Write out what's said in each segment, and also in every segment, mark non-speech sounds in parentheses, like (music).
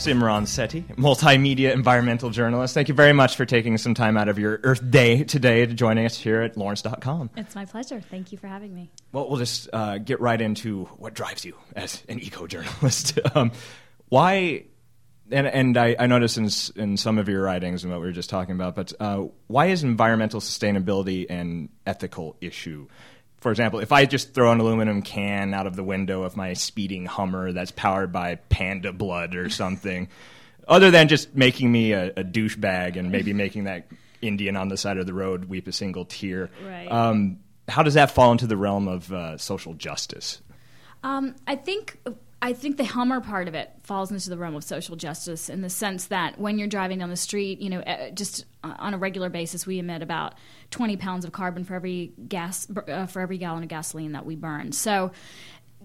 Simran Sethi, multimedia environmental journalist. Thank you very much for taking some time out of your Earth Day today to joining us here at Lawrence.com. It's my pleasure. Thank you for having me. Well, we'll just uh, get right into what drives you as an eco journalist. (laughs) um, why, and, and I, I noticed in, in some of your writings and what we were just talking about, but uh, why is environmental sustainability an ethical issue? For example, if I just throw an aluminum can out of the window of my speeding Hummer that's powered by panda blood or something, (laughs) other than just making me a, a douchebag and maybe making that Indian on the side of the road weep a single tear, right. um, how does that fall into the realm of uh, social justice? Um, I think I think the Hummer part of it falls into the realm of social justice in the sense that when you're driving down the street, you know, eh, just on a regular basis, we emit about 20 pounds of carbon for every gas uh, for every gallon of gasoline that we burn. So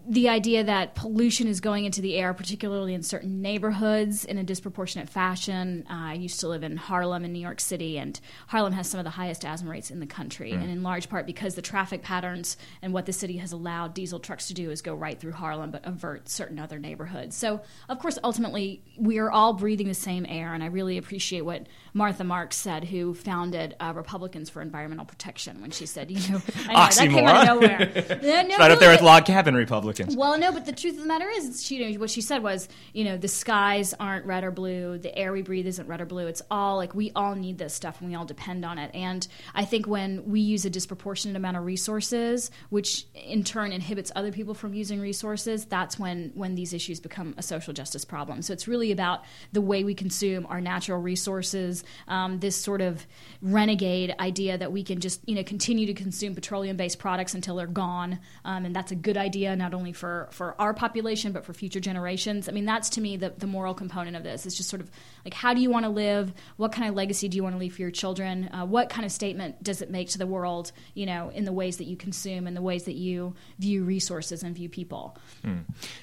the idea that pollution is going into the air, particularly in certain neighborhoods, in a disproportionate fashion. Uh, I used to live in Harlem in New York City, and Harlem has some of the highest asthma rates in the country, mm. and in large part because the traffic patterns and what the city has allowed diesel trucks to do is go right through Harlem but avert certain other neighborhoods. So, of course, ultimately, we are all breathing the same air, and I really appreciate what Martha Marks said, who founded uh, Republicans for Environmental Protection, when she said, you know, I know that came out of nowhere. (laughs) no, no, right up there with log cabin Republicans. Republicans. Well, no, but the truth of the matter is, she, you know, what she said was, you know, the skies aren't red or blue, the air we breathe isn't red or blue. It's all like we all need this stuff and we all depend on it. And I think when we use a disproportionate amount of resources, which in turn inhibits other people from using resources, that's when when these issues become a social justice problem. So it's really about the way we consume our natural resources. Um, this sort of renegade idea that we can just you know continue to consume petroleum based products until they're gone, um, and that's a good idea not only for for our population, but for future generations. I mean, that's to me the, the moral component of this. It's just sort of like how do you want to live? What kind of legacy do you want to leave for your children? Uh, what kind of statement does it make to the world? You know, in the ways that you consume and the ways that you view resources and view people. Hmm.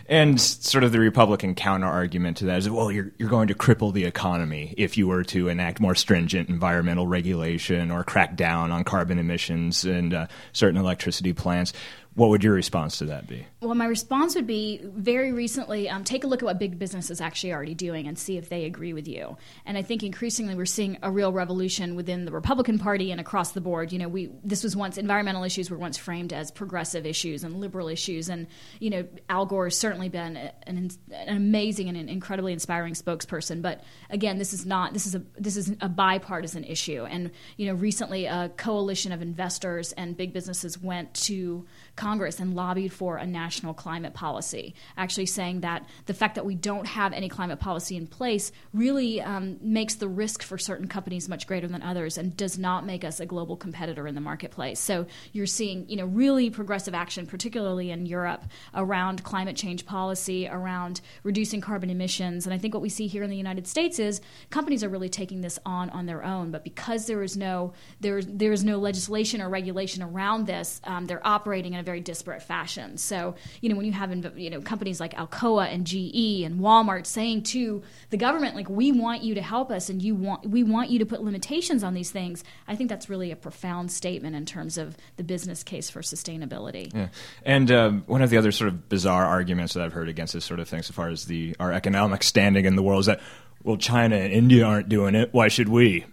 And sort of the Republican counter argument to that is, well, you're you're going to cripple the economy if you were to enact more stringent environmental regulation or crack down on carbon emissions and uh, certain electricity plants. What would your response to that be? Well, my response would be very recently um, take a look at what big business is actually already doing and see if they agree with you. And I think increasingly we're seeing a real revolution within the Republican Party and across the board. You know, we this was once environmental issues were once framed as progressive issues and liberal issues, and you know, Al Gore has certainly been an, an amazing and an incredibly inspiring spokesperson. But again, this is not this is a this is a bipartisan issue. And you know, recently a coalition of investors and big businesses went to Congress and lobbied for a national climate policy, actually saying that the fact that we don't have any climate policy in place really um, makes the risk for certain companies much greater than others and does not make us a global competitor in the marketplace. So you're seeing, you know, really progressive action, particularly in Europe, around climate change policy, around reducing carbon emissions. And I think what we see here in the United States is companies are really taking this on on their own. But because there is no there there is no legislation or regulation around this, um, they're operating in a very disparate fashion. So, you know, when you have you know companies like Alcoa and GE and Walmart saying to the government like we want you to help us and you want we want you to put limitations on these things, I think that's really a profound statement in terms of the business case for sustainability. Yeah. And um, one of the other sort of bizarre arguments that I've heard against this sort of thing so far as the our economic standing in the world is that well China and India aren't doing it, why should we?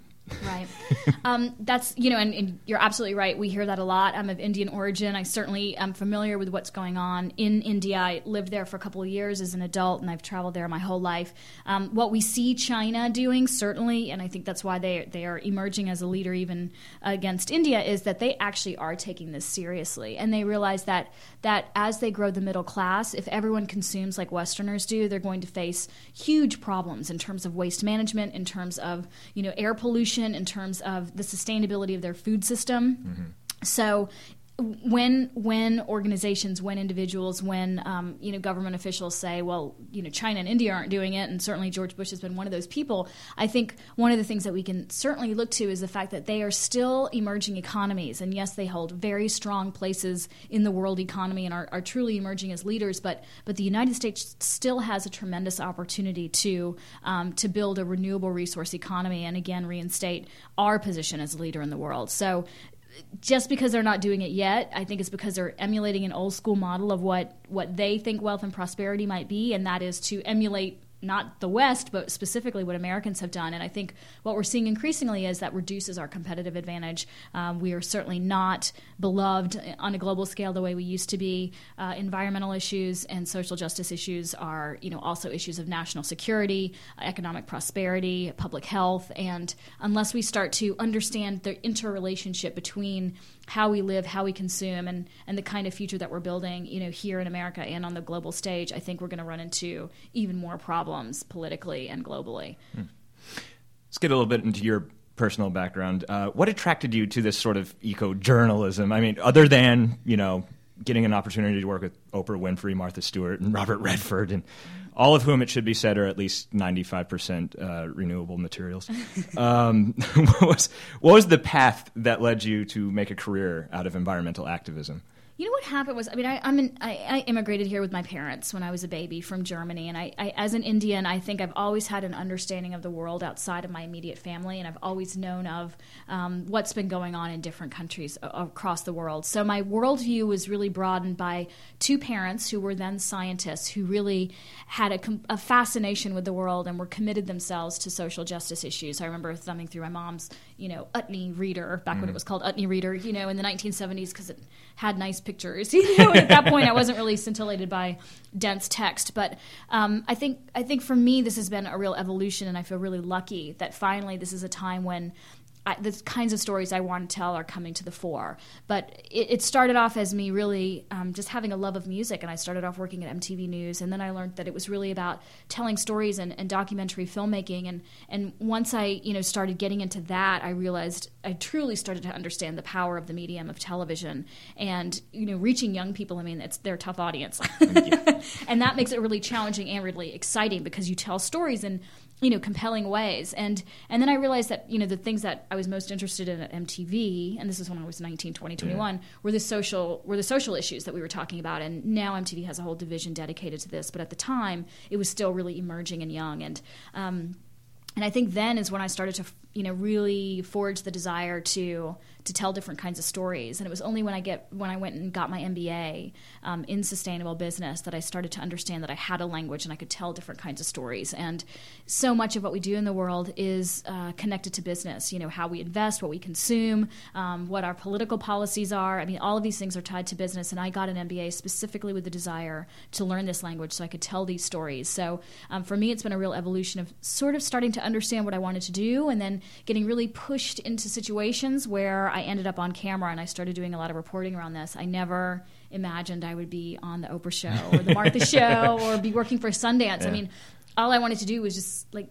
Right. (laughs) um, that's you know, and, and, you're absolutely right. We hear that a lot. I'm of Indian origin. I certainly am familiar with what's going on in India. I lived there for a couple of years as an adult, and I've traveled there my whole life. Um, what we see China doing, certainly, and I think that's why they they are emerging as a leader even against India, is that they actually are taking this seriously, and they realize that that as they grow the middle class, if everyone consumes like Westerners do, they're going to face huge problems in terms of waste management, in terms of you know air pollution, in terms of the sustainability of their food system. Mm-hmm. So when when organizations, when individuals, when um, you know government officials say, well, you know, China and India aren't doing it, and certainly George Bush has been one of those people. I think one of the things that we can certainly look to is the fact that they are still emerging economies, and yes, they hold very strong places in the world economy and are, are truly emerging as leaders. But but the United States still has a tremendous opportunity to um, to build a renewable resource economy, and again reinstate our position as a leader in the world. So just because they're not doing it yet, I think it's because they're emulating an old school model of what, what they think wealth and prosperity might be, and that is to emulate not the West, but specifically what Americans have done. And I think what we're seeing increasingly is that reduces our competitive advantage. Um, we are certainly not beloved on a global scale the way we used to be. Uh, environmental issues and social justice issues are, you know, also issues of national security, economic prosperity, public health, and unless we start to understand the interrelationship between how we live, how we consume, and, and the kind of future that we're building, you know, here in America and on the global stage, I think we're going to run into even more problems politically and globally. Hmm. Let's get a little bit into your personal background. Uh, what attracted you to this sort of eco journalism? I mean, other than you know getting an opportunity to work with Oprah Winfrey, Martha Stewart, and (laughs) Robert Redford, and all of whom it should be said are at least 95% uh, renewable materials. (laughs) um, (laughs) what, was, what was the path that led you to make a career out of environmental activism? You know what happened was, I mean, I, I'm I, I immigrated here with my parents when I was a baby from Germany, and I, I, as an Indian, I think I've always had an understanding of the world outside of my immediate family, and I've always known of um, what's been going on in different countries across the world. So my worldview was really broadened by two parents who were then scientists who really had a, a fascination with the world and were committed themselves to social justice issues. I remember thumbing through my mom's, you know, Utne reader back mm. when it mm. was called Utne reader, you know, in the 1970s because it had nice pictures. (laughs) You know, at that point, I wasn't really scintillated by dense text. But um, I think I think for me, this has been a real evolution, and I feel really lucky that finally this is a time when I, the kinds of stories I want to tell are coming to the fore. But it, it started off as me really um, just having a love of music, and I started off working at MTV News, and then I learned that it was really about telling stories and, and documentary filmmaking. And and once I you know started getting into that, I realized I truly started to understand the power of the medium of television and you know reaching young people. I mean, it's their tough audience, (laughs) and that makes it really challenging and really exciting because you tell stories and you know compelling ways. And and then i realized that you know the things that i was most interested in at mtv and this is when i was 19 20 21 yeah. were the social were the social issues that we were talking about. And now mtv has a whole division dedicated to this but at the time it was still really emerging and young. And um, and I think then is when I started to, you know, really forge the desire to to tell different kinds of stories. And it was only when I get when I went and got my MBA um, in sustainable business that I started to understand that I had a language and I could tell different kinds of stories. And so much of what we do in the world is uh, connected to business. You know, how we invest, what we consume, um, what our political policies are. I mean, all of these things are tied to business. And I got an MBA specifically with the desire to learn this language so I could tell these stories. So um, for me, it's been a real evolution of sort of starting to understand what I wanted to do and then getting really pushed into situations where I ended up on camera and I started doing a lot of reporting around this. I never imagined I would be on the Oprah show or the Martha (laughs) show or be working for Sundance. Yeah. I mean, all I wanted to do was just like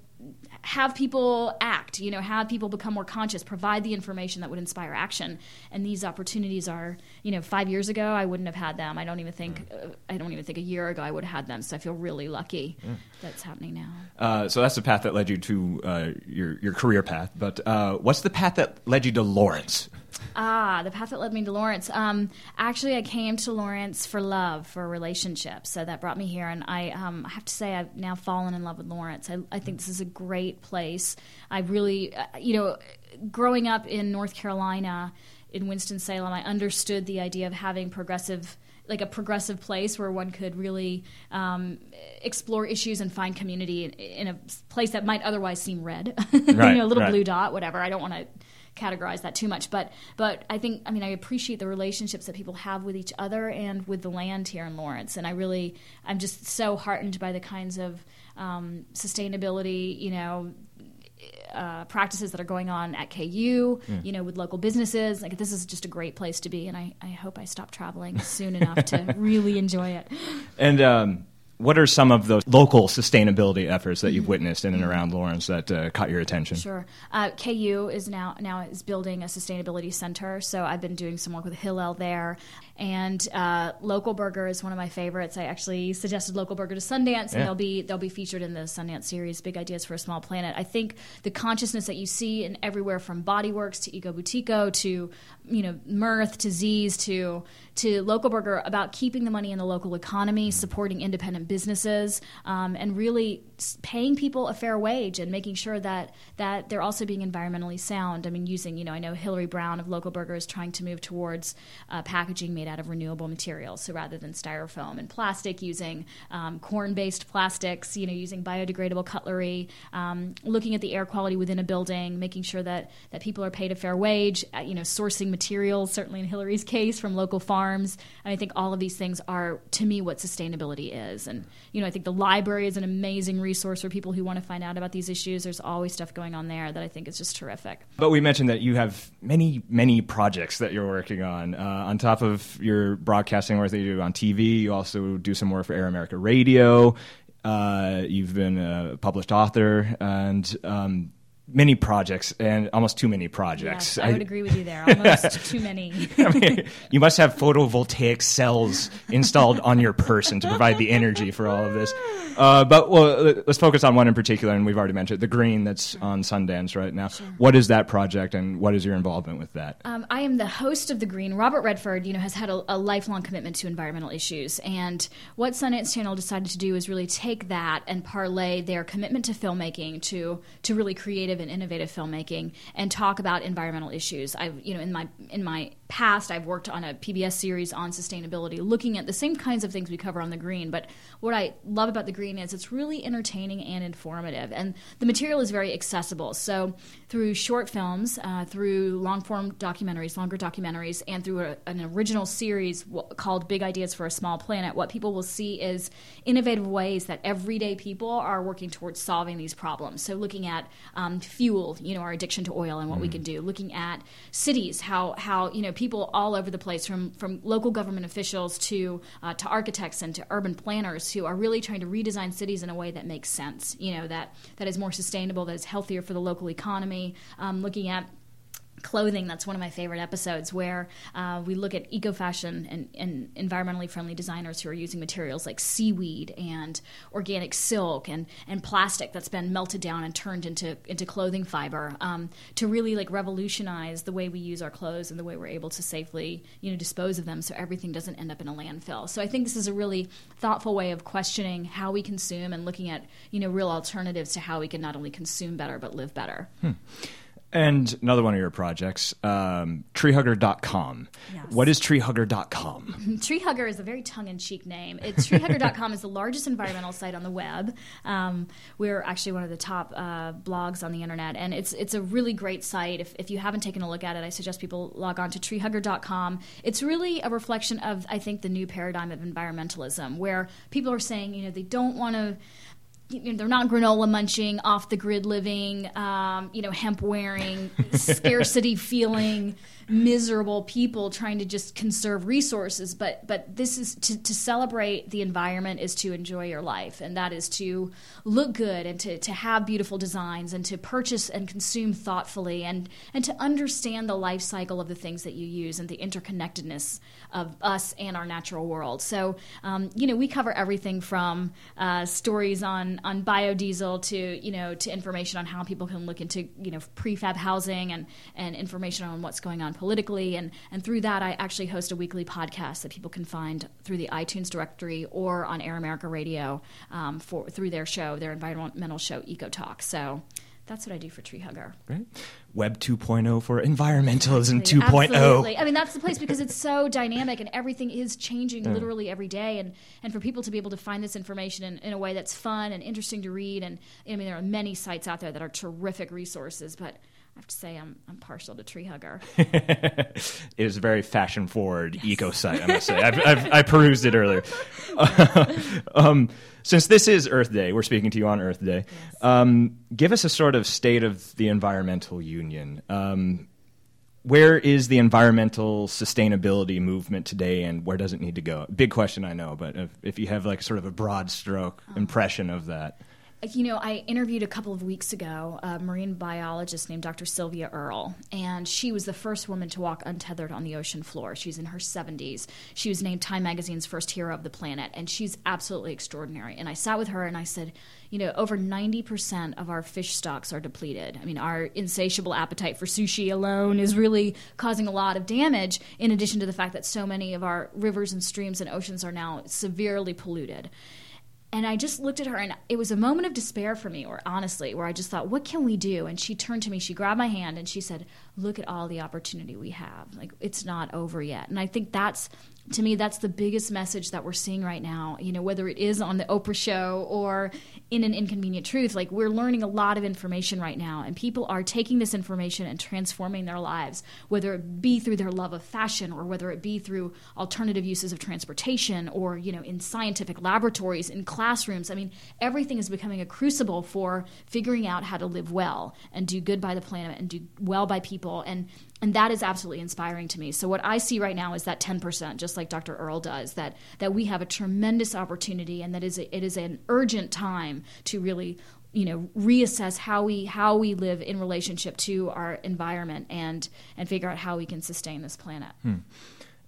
have people act, you know, have people become more conscious, provide the information that would inspire action. And these opportunities are, you know, five years ago I wouldn't have had them. I don't even think, uh, I don't even think a year ago I would have had them. So I feel really lucky yeah. that's happening now. Uh, so that's the path that led you to uh, your your career path. But uh, what's the path that led you to Lawrence? Ah, the path that led me to Lawrence. Um, actually, I came to Lawrence for love, for a relationship. So that brought me here. And I, um, I have to say, I've now fallen in love with Lawrence. I, I think this is a great place. I really, uh, you know, growing up in North Carolina, in Winston-Salem, I understood the idea of having progressive like a progressive place where one could really um, explore issues and find community in, in, a place that might otherwise seem red, (laughs) right, you know, a little right. blue dot, whatever. I don't want to categorize that too much, but but I think I mean I appreciate the relationships that people have with each other and with the land here in Lawrence, and I really I'm just so heartened by the kinds of um, sustainability, you know. Uh, practices that are going on at KU, mm. you know, with local businesses. Like this is just a great place to be, and I, I hope I stop traveling soon enough to (laughs) really enjoy it. And um, what are some of those local sustainability efforts that you've witnessed in and around Lawrence that uh, caught your attention? Sure. Uh, KU is now now is building a sustainability center, so I've been doing some work with Hillel there. And uh, Local Burger is one of my favorites. I actually suggested Local Burger to Sundance, and yeah. they'll be they'll be featured in the Sundance series, Big Ideas for a Small Planet. I think the consciousness that you see in everywhere from Bodyworks to Ego Butico to you know Mirth to Z's to to Local Burger about keeping the money in the local economy, supporting independent businesses, um, and really paying people a fair wage and making sure that that they're also being environmentally sound. I mean, using you know I know Hillary Brown of Local Burger is trying to move towards uh, packaging made made out of renewable materials. So rather than styrofoam and plastic, using um, corn-based plastics, you know, using biodegradable cutlery, um, looking at the air quality within a building, making sure that that people are paid a fair wage, uh, you know, sourcing materials, certainly in Hillary's case, from local farms. And I think all of these things are, to me, what sustainability is. And you know, I think the library is an amazing resource for people who want to find out about these issues. There's always stuff going on there that I think is just terrific. But we mentioned that you have many, many projects that you're working on. Uh, on top of your broadcasting work that you do on TV, you also do some work for Air America Radio. Uh, you've been a published author, and um, many projects and almost too many projects. Yes, I would agree with you there. Almost (laughs) too many. (laughs) I mean, you must have photovoltaic cells installed on your person to provide the energy for all of this. (laughs) Uh, but well, let's focus on one in particular, and we've already mentioned the Green that's on Sundance right now. Sure. What is that project, and what is your involvement with that? Um, I am the host of the Green. Robert Redford, you know, has had a, a lifelong commitment to environmental issues, and what Sundance Channel decided to do is really take that and parlay their commitment to filmmaking to to really creative and innovative filmmaking and talk about environmental issues. I've, you know, in my in my past, I've worked on a PBS series on sustainability, looking at the same kinds of things we cover on the Green. But what I love about the Green is it's really entertaining and informative, and the material is very accessible. So through short films, uh, through long form documentaries, longer documentaries, and through a, an original series called Big Ideas for a Small Planet, what people will see is innovative ways that everyday people are working towards solving these problems. So looking at um, fuel, you know, our addiction to oil and what mm. we can do. Looking at cities, how how you know people all over the place, from from local government officials to uh, to architects and to urban planners, who are really trying to redesign cities in a way that makes sense. You know, that that is more sustainable, that is healthier for the local economy. Um, looking at clothing that's one of my favorite episodes where uh, we look at eco fashion and, and, environmentally friendly designers who are using materials like seaweed and organic silk and, and plastic that's been melted down and turned into into clothing fiber um, to really like revolutionize the way we use our clothes and the way we're able to safely you know dispose of them so everything doesn't end up in a landfill so I think this is a really thoughtful way of questioning how we consume and looking at you know real alternatives to how we can not only consume better but live better. Hmm. And another one of your projects, um, treehugger.com. Yes. What is treehugger.com? (laughs) Treehugger is a very tongue in cheek name. It's treehugger.com is the largest environmental site on the web. Um, we're actually one of the top uh, blogs on the internet, and it's it's a really great site. If, if you haven't taken a look at it, I suggest people log on to treehugger.com. It's really a reflection of, I think, the new paradigm of environmentalism, where people are saying, you know, they don't want to you know, they're not granola munching, off the grid living, um, you know, hemp wearing, (laughs) scarcity feeling miserable people trying to just conserve resources but but this is to, to celebrate the environment is to enjoy your life and that is to look good and to, to have beautiful designs and to purchase and consume thoughtfully and and to understand the life cycle of the things that you use and the interconnectedness of us and our natural world. So um, you know we cover everything from uh, stories on on biodiesel to you know to information on how people can look into you know prefab housing and and information on what's going on politically. And, and through that, I actually host a weekly podcast that people can find through the iTunes directory or on Air America Radio um, for through their show, their environmental show, Eco Talk. So that's what I do for Tree Hugger. Right. Web 2.0 for environmentalism Absolutely. 2.0. Absolutely. I mean, that's the place because it's so dynamic and everything is changing yeah. literally every day. And, and for people to be able to find this information in, in a way that's fun and interesting to read. And I mean, there are many sites out there that are terrific resources, but I have to say I'm I'm partial to Tree Hugger. (laughs) it is a very fashion forward yes. eco site, I must say. I've, I've, i perused it earlier. (laughs) (laughs) um, since this is Earth Day, we're speaking to you on Earth Day. Yes. Um, give us a sort of state of the environmental union. Um, where is the environmental sustainability movement today, and where does it need to go? Big question, I know, but if, if you have like sort of a broad stroke uh-huh. impression of that you know, I interviewed a couple of weeks ago a marine biologist named Dr. Sylvia Earle, and she was the first woman to walk untethered on the ocean floor. She's in her 70s. She was named Time Magazine's first hero of the planet, and she's absolutely extraordinary. And I sat with her and I said, you know, over 90% of our fish stocks are depleted. I mean, our insatiable appetite for sushi alone is really causing a lot of damage, in addition to the fact that so many of our rivers and streams and oceans are now severely polluted and I just looked at her, and it was a moment of despair for me, or honestly, where I just thought, what can we do? And she turned to me, she grabbed my hand, and she said, Look at all the opportunity we have. Like, it's not over yet. And I think that's to me, that's the biggest message that we're seeing right now. You know, whether it is on the Oprah show or in an inconvenient truth, like we're learning a lot of information right now, and people are taking this information and transforming their lives, whether it be through their love of fashion or whether it be through alternative uses of transportation or, you know, in scientific laboratories, in classrooms. I mean, everything is becoming a crucible for figuring out how to live well and do good by the planet and do well by people. And and that is absolutely inspiring to me. So what I see right now is that 10%, just like Dr. Earle does, that that we have a tremendous opportunity, and that is a, it is an urgent time to really you know reassess how we how we live in relationship to our environment and and figure out how we can sustain this planet. Hmm.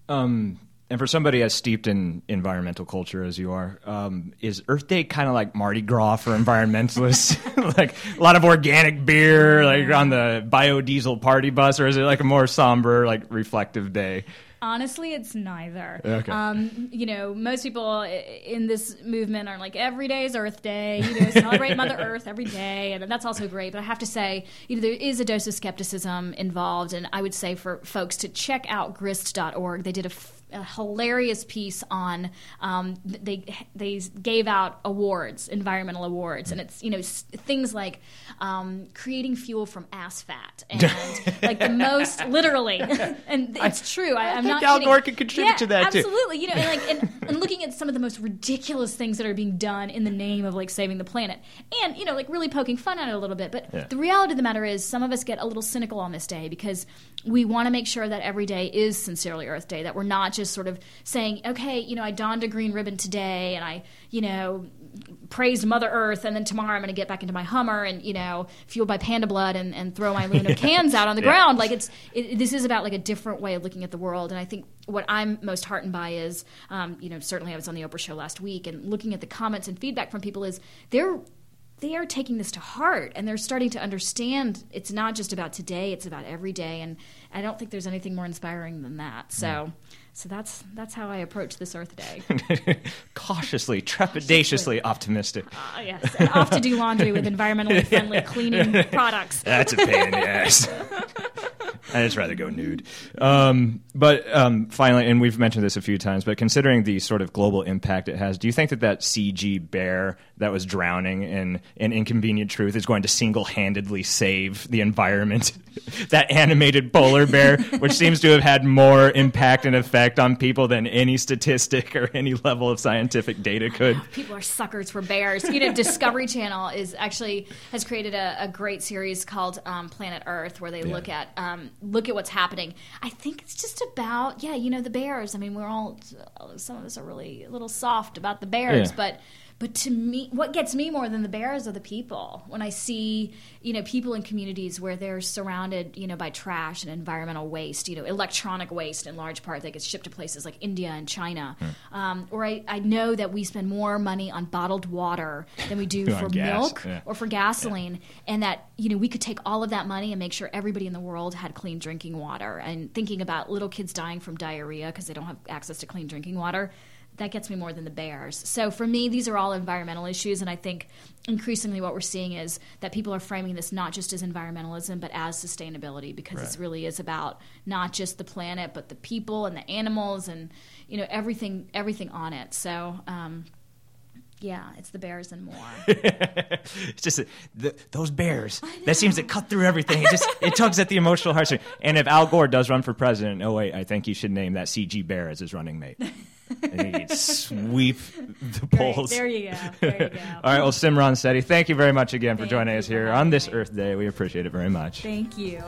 Um, and for somebody as steeped in environmental culture as you are, um, is Earth Day kind of like Mardi Gras for environmentalists? (laughs) (laughs) like a lot of organic beer, like on the biodiesel party bus, or is it like a more somber, like reflective day? Honestly, it's neither. Okay. Um, you know, most people in this movement are like, every day is Earth Day. You know, celebrate Mother (laughs) Earth every day, and that's also great. But I have to say, you know, there is a dose of skepticism involved, and I would say for folks to check out grist.org. They did a a hilarious piece on um, they they gave out awards, environmental awards, and it's you know things like um, creating fuel from ass (laughs) fat and like the most literally, (laughs) and it's true. I, am not. Al kidding. Gore can contribute yeah, to that too. absolutely. too. You know, and like and, (laughs) and looking at some of the most ridiculous things that are being done in the name of like saving the planet, and you know, like really poking fun at it a little bit. But yeah. the reality of the matter is, some of us get a little cynical on this day because we want to make sure that every day is sincerely Earth Day. That we're not just sort of saying, okay, you know, I donned a green ribbon today and I, you know, praised Mother Earth, and then tomorrow I'm going to get back into my Hummer and you know, fueled by panda blood and, and throw my (laughs) aluminum cans out on the Yeah. ground. Like it's it, this is about like a different way of looking at the world, and I think what I'm most heartened by is, um, you know, certainly I was on the Oprah show last week and looking at the comments and feedback from people is they're they are taking this to heart and they're starting to understand it's not just about today it's about every day and i don't think there's anything more inspiring than that so so that's that's how i approach this earth day (laughs) Cautiously, trepidatiously optimistic. Ah, yes and off to do laundry with environmentally (laughs) friendly cleaning products That's a pain in the ass. I'd just rather go nude. Um, but um, finally, and we've mentioned this a few times, but considering the sort of global impact it has, do you think that that CG bear that was drowning in an inconvenient truth is going to single-handedly save the environment? (laughs) that animated polar bear, which seems to have had more impact and effect on people than any statistic or any level of scientific data could. (sighs) people are suckers for bears. You know, Discovery Channel is actually has created a, a great series called um, Planet Earth, where they look at um, look at what's happening. I think it's just about yeah, you know, the bears. I mean, we're all some of us are really a little soft about the bears, Yeah. but. But to me, what gets me more than the bears are the people. When I see, you know, people in communities where they're surrounded, you know, by trash and environmental waste, you know, electronic waste in large part that gets shipped to places like India and China. Um, or I, I know that we spend more money on bottled water than we do (laughs) for gas, milk yeah. or for gasoline, and that you know we could take all of that money and make sure everybody in the world had clean drinking water. And thinking about little kids dying from diarrhea because they don't have access to clean drinking water, that gets me more than the bears. So for me, these are all environmental issues, and I think increasingly what we're seeing is that people are framing this not just as environmentalism but as sustainability because Right. this really is about not just the planet but the people and the animals and you know everything everything on it. So. Um, yeah, it's the bears and more. (laughs) it's just the, those bears. That seems to cut through everything. It just it tugs at the emotional heartstrings. And if Al Gore does run for president, oh wait, I think he should name that CG Bear as his running mate. (laughs) Think he'd sweep the Great. polls. There you go. There you go. (laughs) All right, well, Simran Sethi, thank you very much again for Thank joining us here on this me. Earth Day. We appreciate it very much. Thank you.